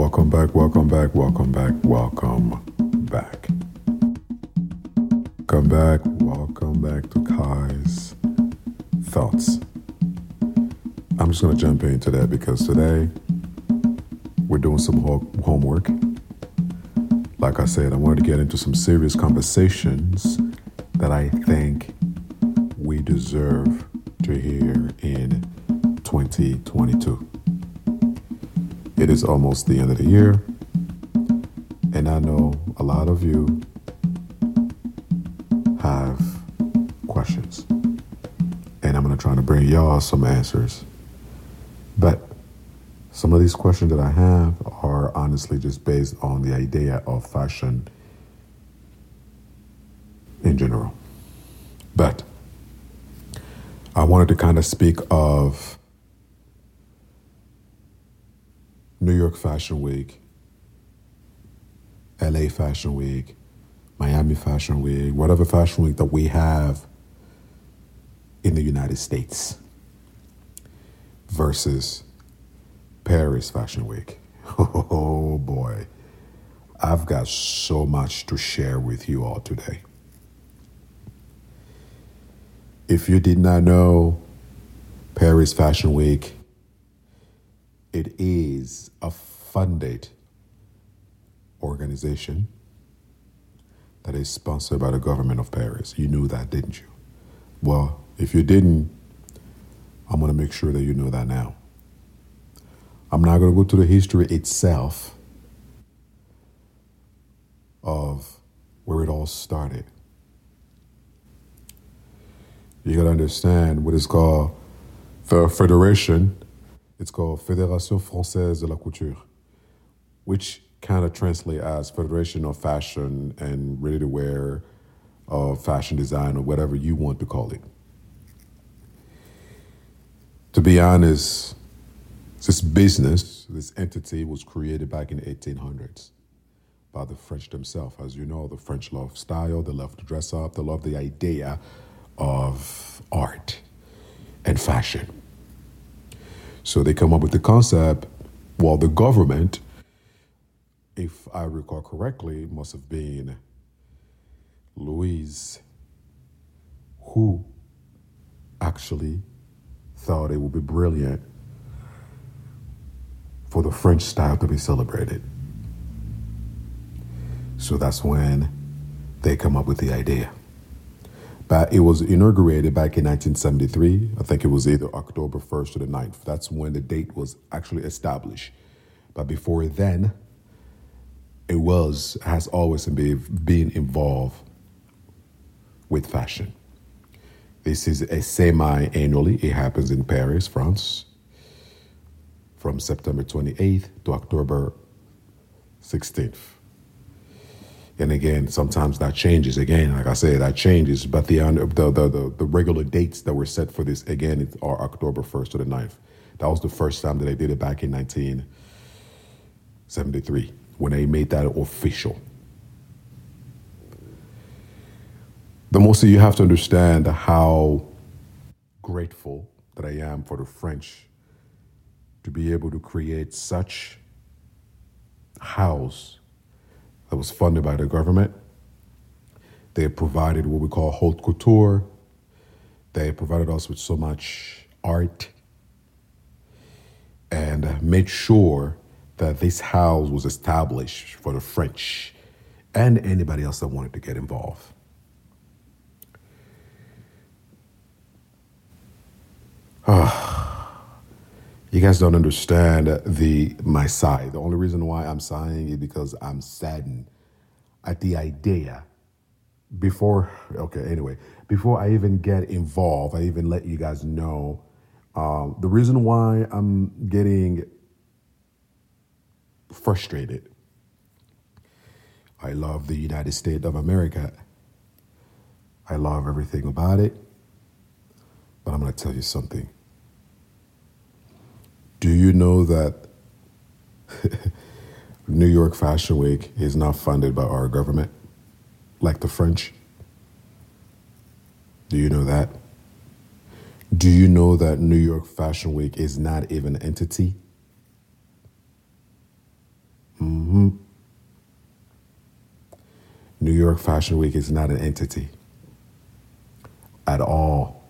Welcome back, welcome back, welcome back, welcome back. Come back, welcome back to Kai's Thoughts. I'm just going to jump into that because today we're doing some ho- homework. Like I said, I wanted to get into some serious conversations that I think we deserve to hear in 2022. It is almost the end of the year, and I know a lot of you have questions, and I'm going to try to bring y'all some answers. But some of these questions that I have are honestly just based on the idea of fashion in general. But I wanted to kind of speak of New York Fashion Week, LA Fashion Week, Miami Fashion Week, whatever Fashion Week that we have in the United States versus Paris Fashion Week. Oh boy, I've got so much to share with you all today. If you did not know, Paris Fashion Week, it is a funded organization that is sponsored by the government of Paris. You knew that, didn't you? Well, if you didn't, I'm going to make sure that you know that now. I'm not going to go to the history itself of where it all started. You got to understand what is called the Federation. It's called Fédération Française de la Couture, which kind of translate as Federation of Fashion and Ready to Wear, uh, Fashion Design, or whatever you want to call it. To be honest, this business, this entity was created back in the 1800s by the French themselves. As you know, the French love style, they love to dress up, they love the idea of art and fashion. So they come up with the concept, while the government, if I recall correctly, must have been Louise, who actually thought it would be brilliant for the French style to be celebrated. So that's when they come up with the idea. But it was inaugurated back in 1973. I think it was either October 1st or the 9th. That's when the date was actually established. But before then, it was, has always been, been involved with fashion. This is a semi annually. It happens in Paris, France, from September 28th to October 16th. And again, sometimes that changes. Again, like I said, that changes. But the uh, the the, the, the regular dates that were set for this again are October 1st to the 9th. That was the first time that they did it back in 1973 when they made that official. The most you have to understand how grateful that I am for the French to be able to create such house that was funded by the government. They provided what we call haute couture. They provided us with so much art and made sure that this house was established for the French and anybody else that wanted to get involved. Ah. You guys don't understand the my sigh. The only reason why I'm sighing is because I'm saddened at the idea. Before, okay, anyway, before I even get involved, I even let you guys know um, the reason why I'm getting frustrated. I love the United States of America. I love everything about it. But I'm going to tell you something. Do you know that New York Fashion Week is not funded by our government like the French? Do you know that? Do you know that New York Fashion Week is not even an entity? Mm-hmm. New York Fashion Week is not an entity at all.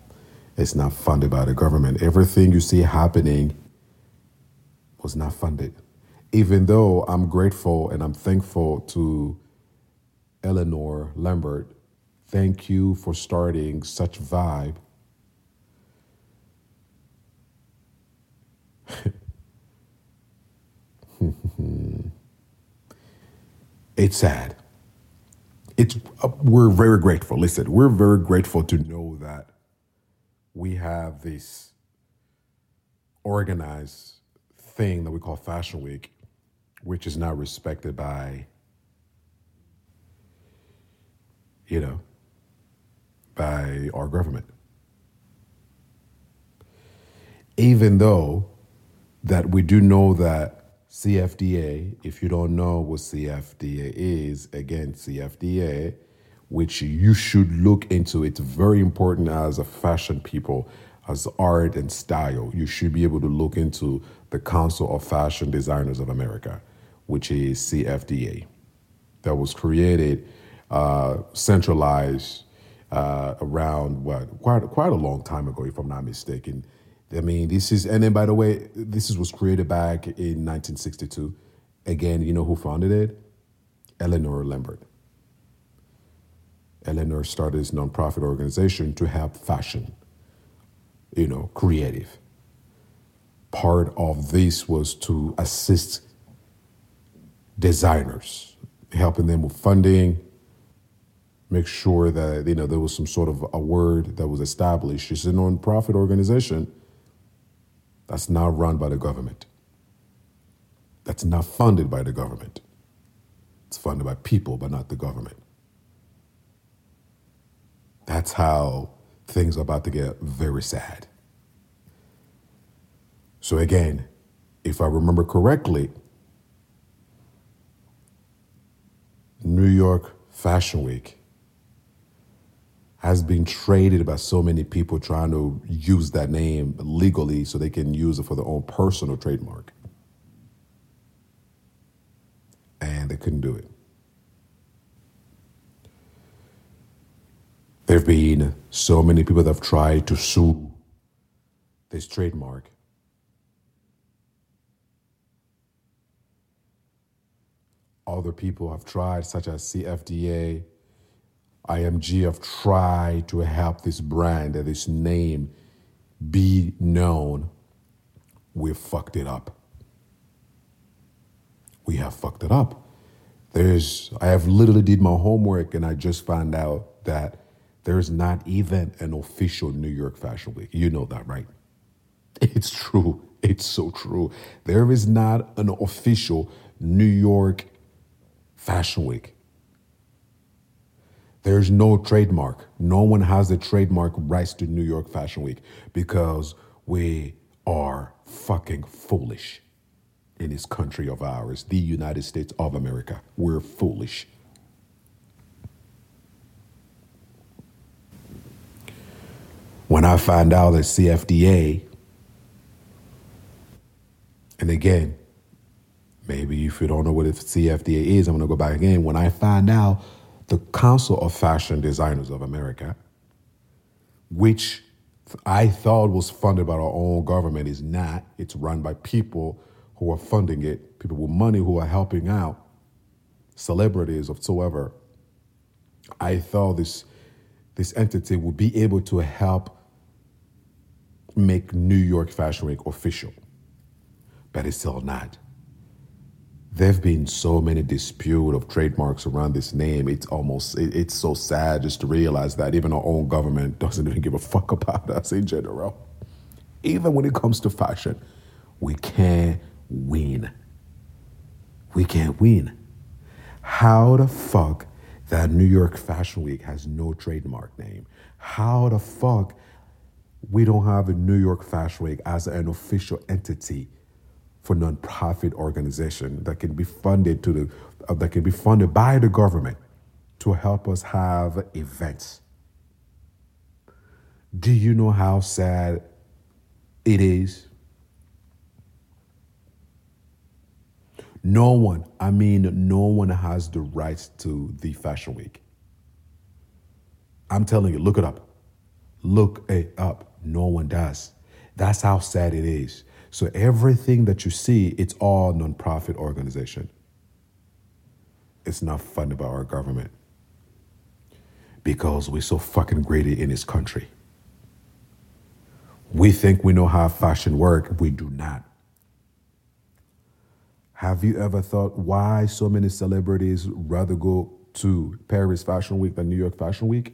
It's not funded by the government. Everything you see happening was not funded. Even though I'm grateful and I'm thankful to Eleanor Lambert, thank you for starting such vibe. it's sad. It's uh, we're very grateful. Listen, we're very grateful to know that we have this organized thing that we call Fashion Week, which is now respected by, you know, by our government. Even though that we do know that CFDA, if you don't know what CFDA is, again, CFDA, which you should look into. It's very important as a fashion people, as art and style. You should be able to look into the Council of Fashion Designers of America, which is CFDA, that was created, uh, centralized uh, around what quite quite a long time ago, if I'm not mistaken. I mean, this is, and then by the way, this is, was created back in 1962. Again, you know who founded it? Eleanor Lambert. Eleanor started this nonprofit organization to help fashion, you know, creative. Part of this was to assist designers, helping them with funding, make sure that you know there was some sort of a word that was established. It's a nonprofit organization that's not run by the government. That's not funded by the government. It's funded by people, but not the government. That's how things are about to get very sad. So, again, if I remember correctly, New York Fashion Week has been traded by so many people trying to use that name legally so they can use it for their own personal trademark. And they couldn't do it. There have been so many people that have tried to sue this trademark. Other people have tried, such as CFDA, IMG, have tried to help this brand and this name be known. We've fucked it up. We have fucked it up. There's, I have literally did my homework and I just found out that there's not even an official New York Fashion Week. You know that, right? It's true. It's so true. There is not an official New York Fashion Week. There's no trademark. No one has the trademark rights to New York Fashion Week because we are fucking foolish in this country of ours, the United States of America. We're foolish. When I find out that CFDA, and again, maybe if you don't know what the CFDA is, I'm going to go back again. When I find out the Council of Fashion Designers of America, which I thought was funded by our own government, is not. It's run by people who are funding it, people with money who are helping out, celebrities of whatsoever. I thought this this entity would be able to help make New York Fashion Week official, but it's still not. There have been so many dispute of trademarks around this name. It's almost it, it's so sad just to realize that even our own government doesn't even give a fuck about us in general. Even when it comes to fashion, we can't win. We can't win. How the fuck that New York Fashion Week has no trademark name? How the fuck we don't have a New York Fashion Week as an official entity for nonprofit organization that can be funded to the uh, that can be funded by the government to help us have events. Do you know how sad it is? No one, I mean, no one has the right to the Fashion Week. I'm telling you, look it up. Look it up. No one does. That's how sad it is. So everything that you see, it's all nonprofit organization. It's not funded by our government because we're so fucking greedy in this country. We think we know how fashion work. We do not. Have you ever thought why so many celebrities rather go to Paris Fashion Week than New York Fashion Week?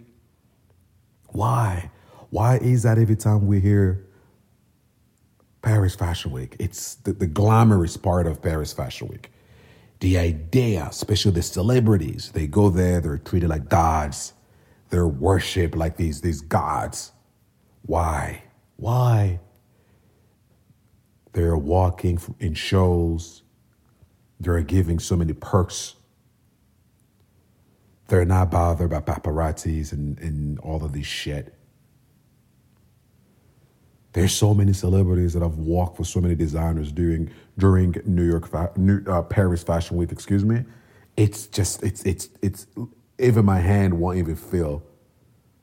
Why? Why is that every time we hear Paris Fashion Week? It's the, the glamorous part of Paris Fashion Week. The idea, especially the celebrities, they go there, they're treated like gods, they're worshipped like these, these gods. Why? Why? They're walking in shows, they're giving so many perks they're not bothered by paparazzis and, and all of this shit. There's so many celebrities that have walked for so many designers during during New York, New, uh, Paris Fashion Week. Excuse me. It's just it's it's it's even my hand won't even feel.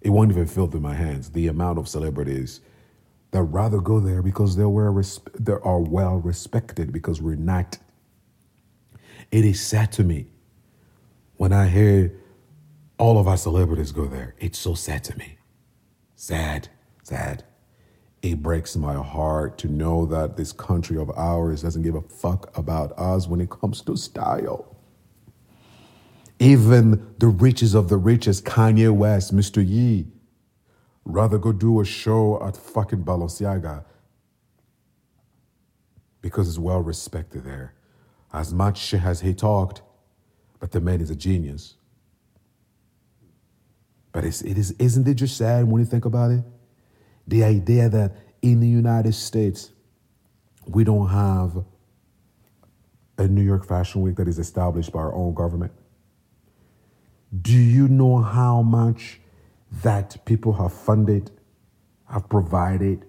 It won't even feel through my hands. The amount of celebrities that rather go there because they're well they are well respected because we're not. It is sad to me when I hear all of our celebrities go there. It's so sad to me. Sad, sad. It breaks my heart to know that this country of ours doesn't give a fuck about us when it comes to style. Even the richest of the richest, Kanye West, Mr. Ye, rather go do a show at fucking Balenciaga because it's well respected there. As much as he talked, but the man is a genius. But it's, it is, isn't it just sad when you think about it? The idea that in the United States, we don't have a New York Fashion Week that is established by our own government. Do you know how much that people have funded, have provided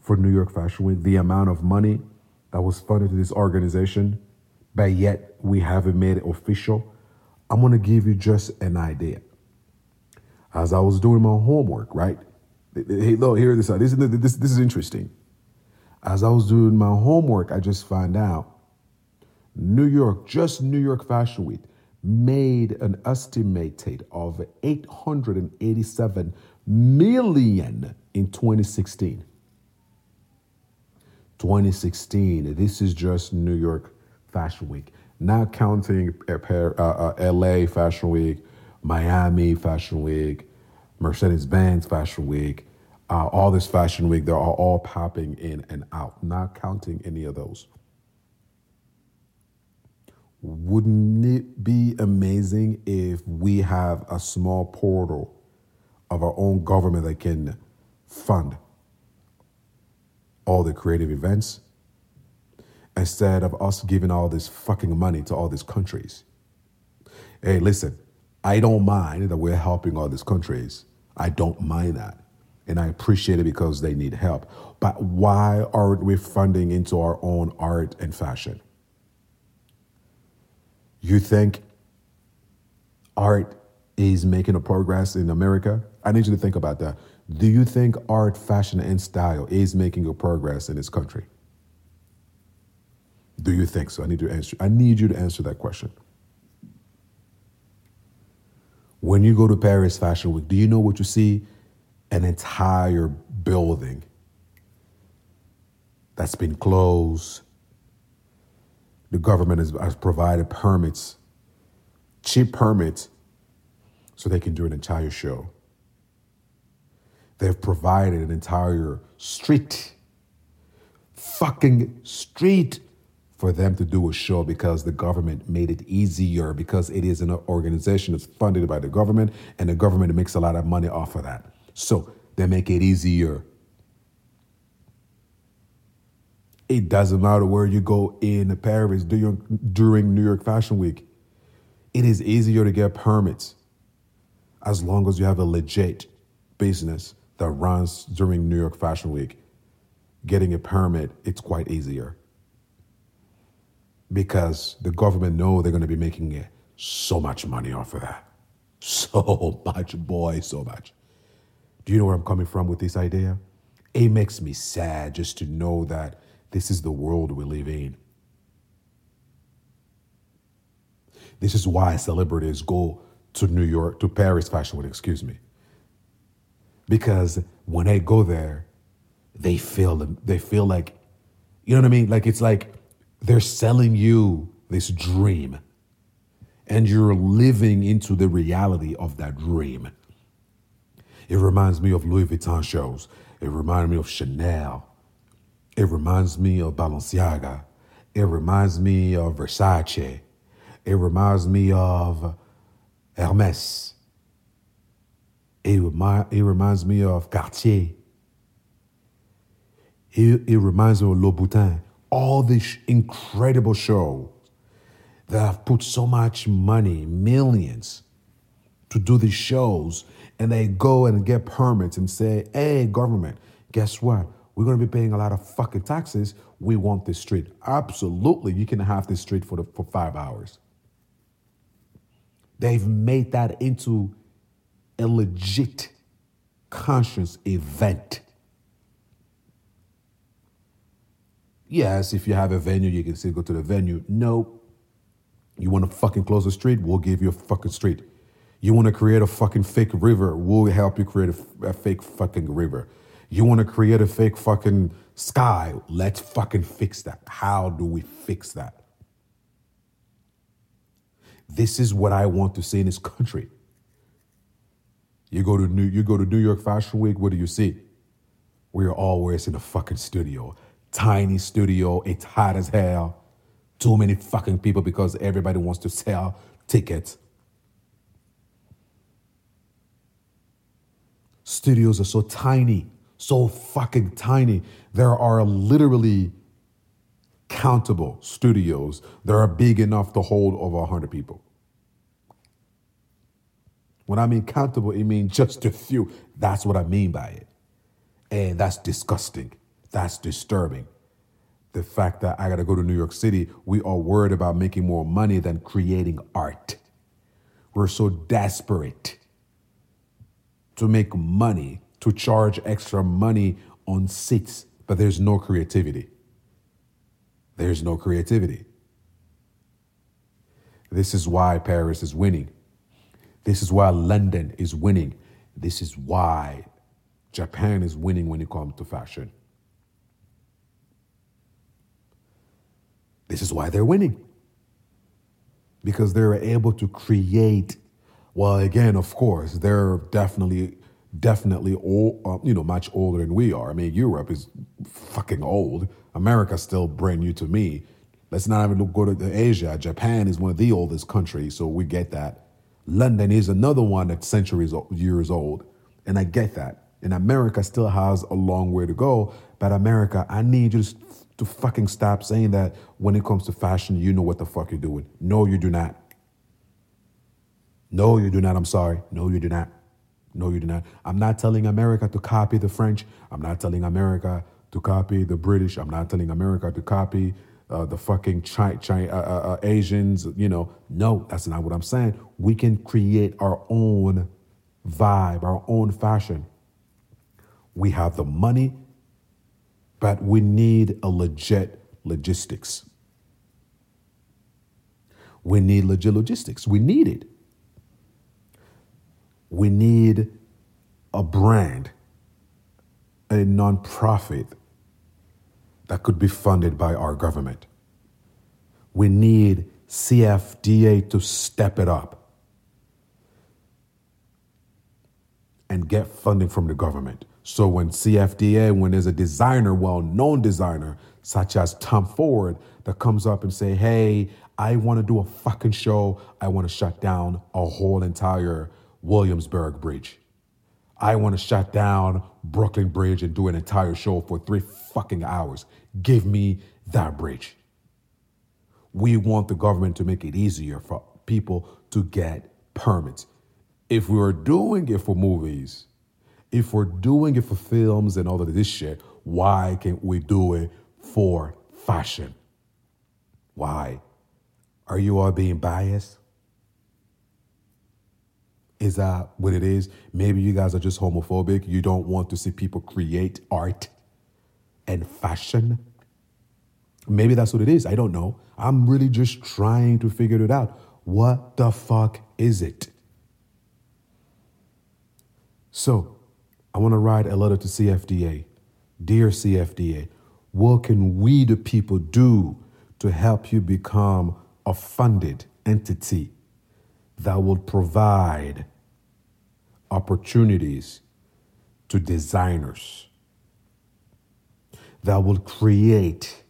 for New York Fashion Week? The amount of money that was funded to this organization, but yet we haven't made it official. I'm gonna give you just an idea as I was doing my homework, right? Hey, look, here this This, this, this is interesting. As I was doing my homework, I just found out New York, just New York Fashion Week, made an estimated of 887 million in 2016. 2016, this is just New York Fashion Week, not counting uh, uh, LA Fashion Week, Miami Fashion Week, Mercedes Benz Fashion Week, uh, all this Fashion Week, they are all popping in and out, not counting any of those. Wouldn't it be amazing if we have a small portal of our own government that can fund all the creative events instead of us giving all this fucking money to all these countries? Hey, listen, I don't mind that we're helping all these countries. I don't mind that. And I appreciate it because they need help. But why aren't we funding into our own art and fashion? You think art is making a progress in America? I need you to think about that. Do you think art, fashion, and style is making a progress in this country? Do you think so? I need to answer. I need you to answer that question. When you go to Paris Fashion Week, do you know what you see? An entire building that's been closed. The government has, has provided permits, cheap permits, so they can do an entire show. They've provided an entire street, fucking street for them to do a show because the government made it easier because it is an organization that's funded by the government and the government makes a lot of money off of that. So they make it easier. It doesn't matter where you go in Paris during, New York Fashion Week. It is easier to get permits as long as you have a legit business that runs during New York Fashion Week. Getting a permit, it's quite easier. Because the government know they're going to be making so much money off of that. So much, boy, so much. Do you know where I'm coming from with this idea? It makes me sad just to know that this is the world we live in. This is why celebrities go to New York, to Paris Fashion Week, excuse me. Because when they go there, they feel they feel like, you know what I mean? Like it's like they're selling you this dream, and you're living into the reality of that dream. It reminds me of Louis Vuitton shows. It reminds me of Chanel. It reminds me of Balenciaga. It reminds me of Versace. It reminds me of Hermes. It, remi- it reminds me of Cartier. It, it reminds me of Louboutin. All these incredible shows that have put so much money, millions, to do these shows, and they go and get permits and say, hey, government, guess what? We're going to be paying a lot of fucking taxes. We want this street. Absolutely, you can have this street for, the, for five hours. They've made that into a legit conscious event. Yes, if you have a venue, you can still go to the venue. No. You want to fucking close the street? We'll give you a fucking street. You want to create a fucking fake river? We'll help you create a, a fake fucking river. You want to create a fake fucking sky? Let's fucking fix that. How do we fix that? This is what I want to see in this country. You go to New you go to New York Fashion Week, what do you see? We're always in a fucking studio. Tiny studio, it's hot as hell. Too many fucking people because everybody wants to sell tickets. Studios are so tiny, so fucking tiny. There are literally countable studios that are big enough to hold over 100 people. When I mean countable, it means just a few. That's what I mean by it. And that's disgusting. That's disturbing. The fact that I got to go to New York City, we are worried about making more money than creating art. We're so desperate to make money, to charge extra money on seats, but there's no creativity there's no creativity. This is why Paris is winning. This is why London is winning. This is why Japan is winning when it comes to fashion. This is why they're winning. Because they're able to create, well, again, of course, they're definitely, definitely, old, uh, you know, much older than we are. I mean, Europe is fucking old. America's still brand new to me. Let's not even go to Asia. Japan is one of the oldest countries, so we get that. London is another one that's centuries years old, and I get that. And America still has a long way to go, but America, I need you to, to fucking stop saying that when it comes to fashion, you know what the fuck you're doing. No, you do not. No, you do not. I'm sorry. No, you do not. No, you do not. I'm not telling America to copy the French. I'm not telling America to copy the British. I'm not telling America to copy uh, the fucking Chi- Chi- uh, uh, uh, Asians. You know, no, that's not what I'm saying. We can create our own vibe, our own fashion. We have the money, but we need a legit logistics. We need legit logistics. We need it. We need a brand, a nonprofit that could be funded by our government. We need CFDA to step it up and get funding from the government. So when CFDA, when there's a designer, well-known designer, such as Tom Ford, that comes up and say, hey, I want to do a fucking show. I want to shut down a whole entire Williamsburg Bridge. I want to shut down Brooklyn Bridge and do an entire show for three fucking hours. Give me that bridge. We want the government to make it easier for people to get permits. If we are doing it for movies, if we're doing it for films and all of this shit, why can't we do it for fashion? Why? Are you all being biased? Is that what it is? Maybe you guys are just homophobic. You don't want to see people create art and fashion. Maybe that's what it is. I don't know. I'm really just trying to figure it out. What the fuck is it? So, I want to write a letter to CFDA. Dear CFDA, what can we, the people, do to help you become a funded entity that will provide opportunities to designers, that will create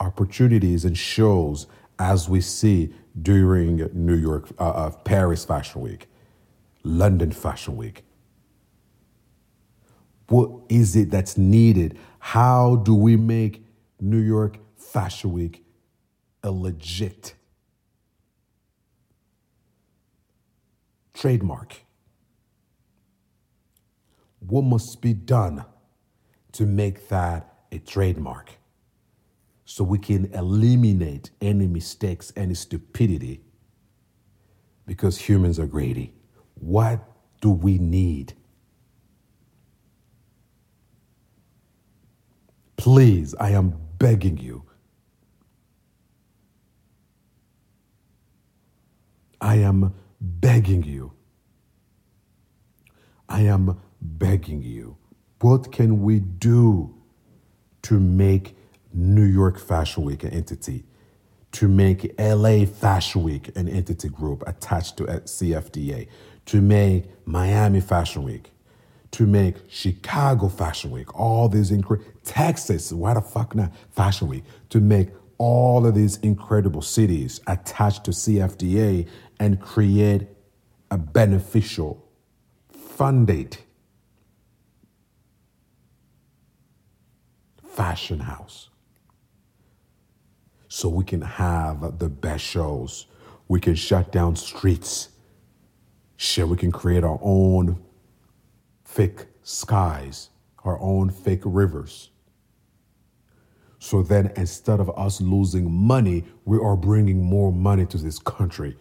opportunities and shows as we see during New York, uh, uh, Paris Fashion Week, London Fashion Week. What is it that's needed? How do we make New York Fashion Week a legit trademark? What must be done to make that a trademark? so we can eliminate any mistakes, any stupidity, because humans are greedy. What do we need? Please, I am begging you. I am begging you. I am begging you. What can we do to make New York Fashion Week an entity, to make LA Fashion Week an entity group attached to CFDA, to make Miami Fashion Week, to make Chicago Fashion Week, all these incredible, Texas, why the fuck not Fashion Week, to make all of these incredible cities attached to CFDA and create a beneficial, funded fashion house so we can have the best shows. We can shut down streets. Shit, we can create our own fake skies, our own fake rivers. So then instead of us losing money, we are bringing more money to this country.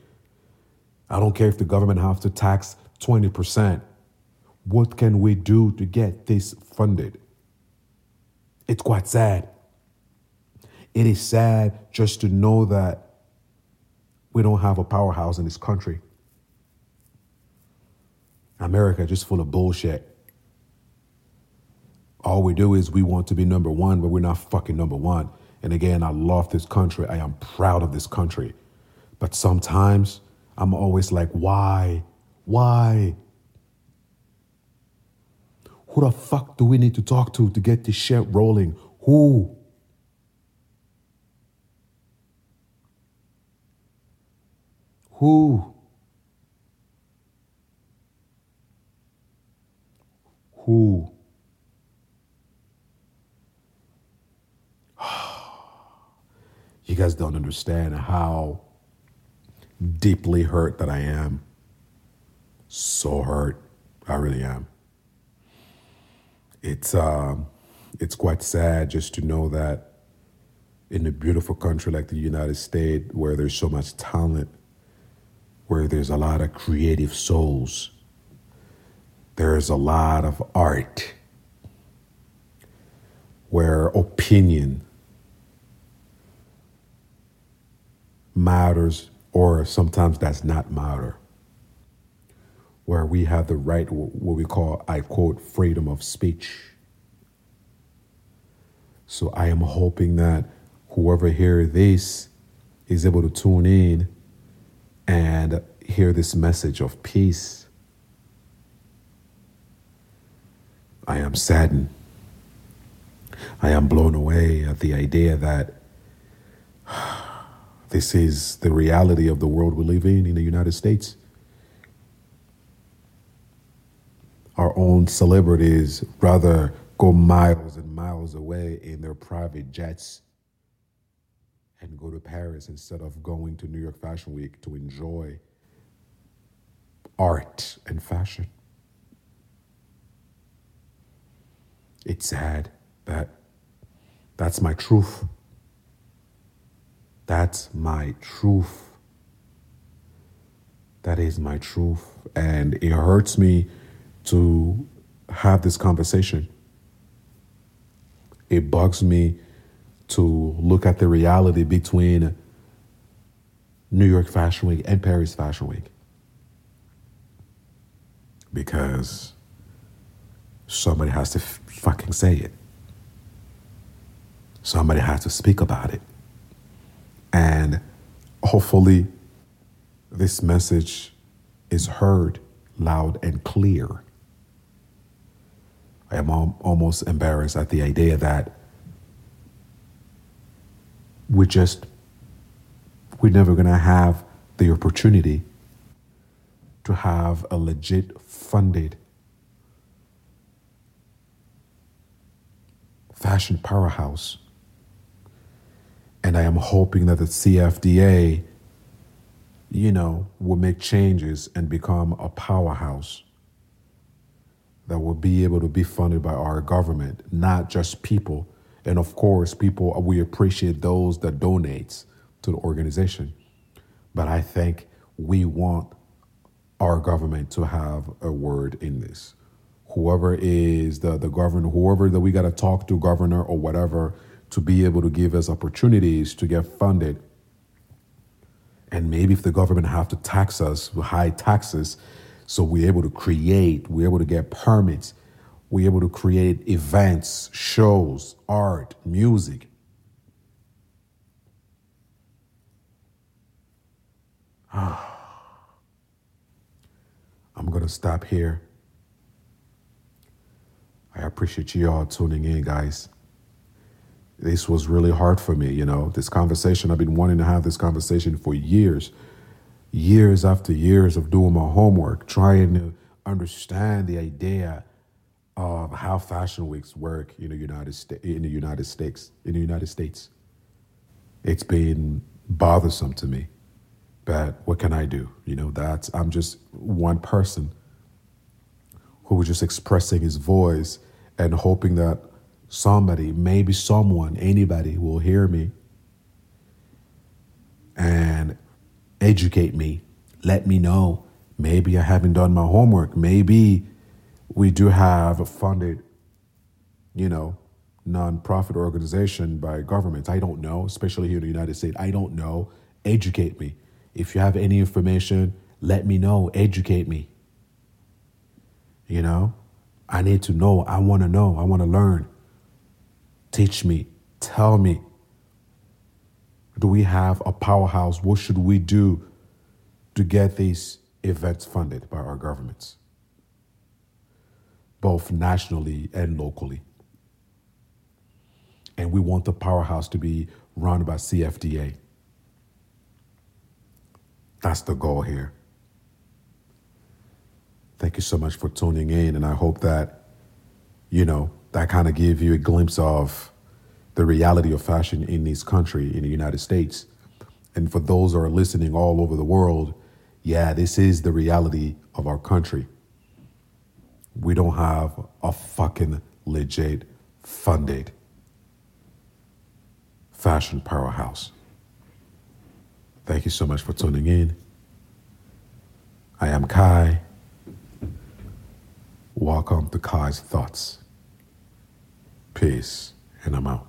I don't care if the government has to tax 20%. What can we do to get this funded? It's quite sad. It is sad just to know that we don't have a powerhouse in this country. America just full of bullshit. All we do is we want to be number one, but we're not fucking number one. And again, I love this country. I am proud of this country. But sometimes I'm always like, why? Why? Who the fuck do we need to talk to to get this shit rolling? Who? Who? Who? You guys don't understand how deeply hurt that I am. So hurt. I really am. It's uh, it's quite sad just to know that in a beautiful country like the United States, where there's so much talent, where there's a lot of creative souls. There's a lot of art where opinion matters or sometimes does not matter. Where we have the right, what we call, I quote, freedom of speech. So I am hoping that whoever hears this is able to tune in and hear this message of peace. I am saddened. I am blown away at the idea that this is the reality of the world we live in in the United States. Our own celebrities rather go miles and miles away in their private jets and go to Paris instead of going to New York Fashion Week to enjoy art and fashion. It's sad that that's my truth. That's my truth. That is my truth. And it hurts me to have this conversation. It bugs me to look at the reality between New York Fashion Week and Paris Fashion Week. Because somebody has to f- fucking say it. Somebody has to speak about it. And hopefully, this message is heard loud and clear. I am almost embarrassed at the idea that we just we're never going to have the opportunity to have a legit funded fashion powerhouse. And I am hoping that the CFDA, you know, will make changes and become a powerhouse that will be able to be funded by our government, not just people. And of course, people, we appreciate those that donates to the organization. But I think we want our government to have a word in this. Whoever is the, the governor, whoever that we got to talk to, governor or whatever, to be able to give us opportunities to get funded. And maybe if the government have to tax us with high taxes, so we're able to create, we're able to get permits, we're able to create events, shows, art, music, I'm going to stop here. I appreciate you all tuning in, guys. This was really hard for me, you know, this conversation. I've been wanting to have this conversation for years, years after years of doing my homework, trying to understand the idea of how fashion weeks work in the United States. In the United States, in the United States, it's been bothersome to me. But what can I do? You know, that's I'm just one person who was just expressing his voice and hoping that somebody, maybe someone, anybody will hear me and educate me, let me know. Maybe I haven't done my homework. Maybe we do have a funded, you know, nonprofit organization by government. I don't know, especially here in the United States. I don't know. Educate me. If you have any information, let me know, educate me. You know, I need to know. I want to know. I want to learn. Teach me. Tell me. Do we have a powerhouse? What should we do to get these events funded by our governments, both nationally and locally? And we want the powerhouse to be run by CFDA. That's the goal here. Thank you so much for tuning in, and I hope that, you know, that kind of gave you a glimpse of the reality of fashion in this country, in the United States. And for those who are listening all over the world, yeah, this is the reality of our country. We don't have a fucking legit funded fashion powerhouse. Thank you so much for tuning in. I am Kai. Welcome to Kai's Thoughts. Peace, and I'm out.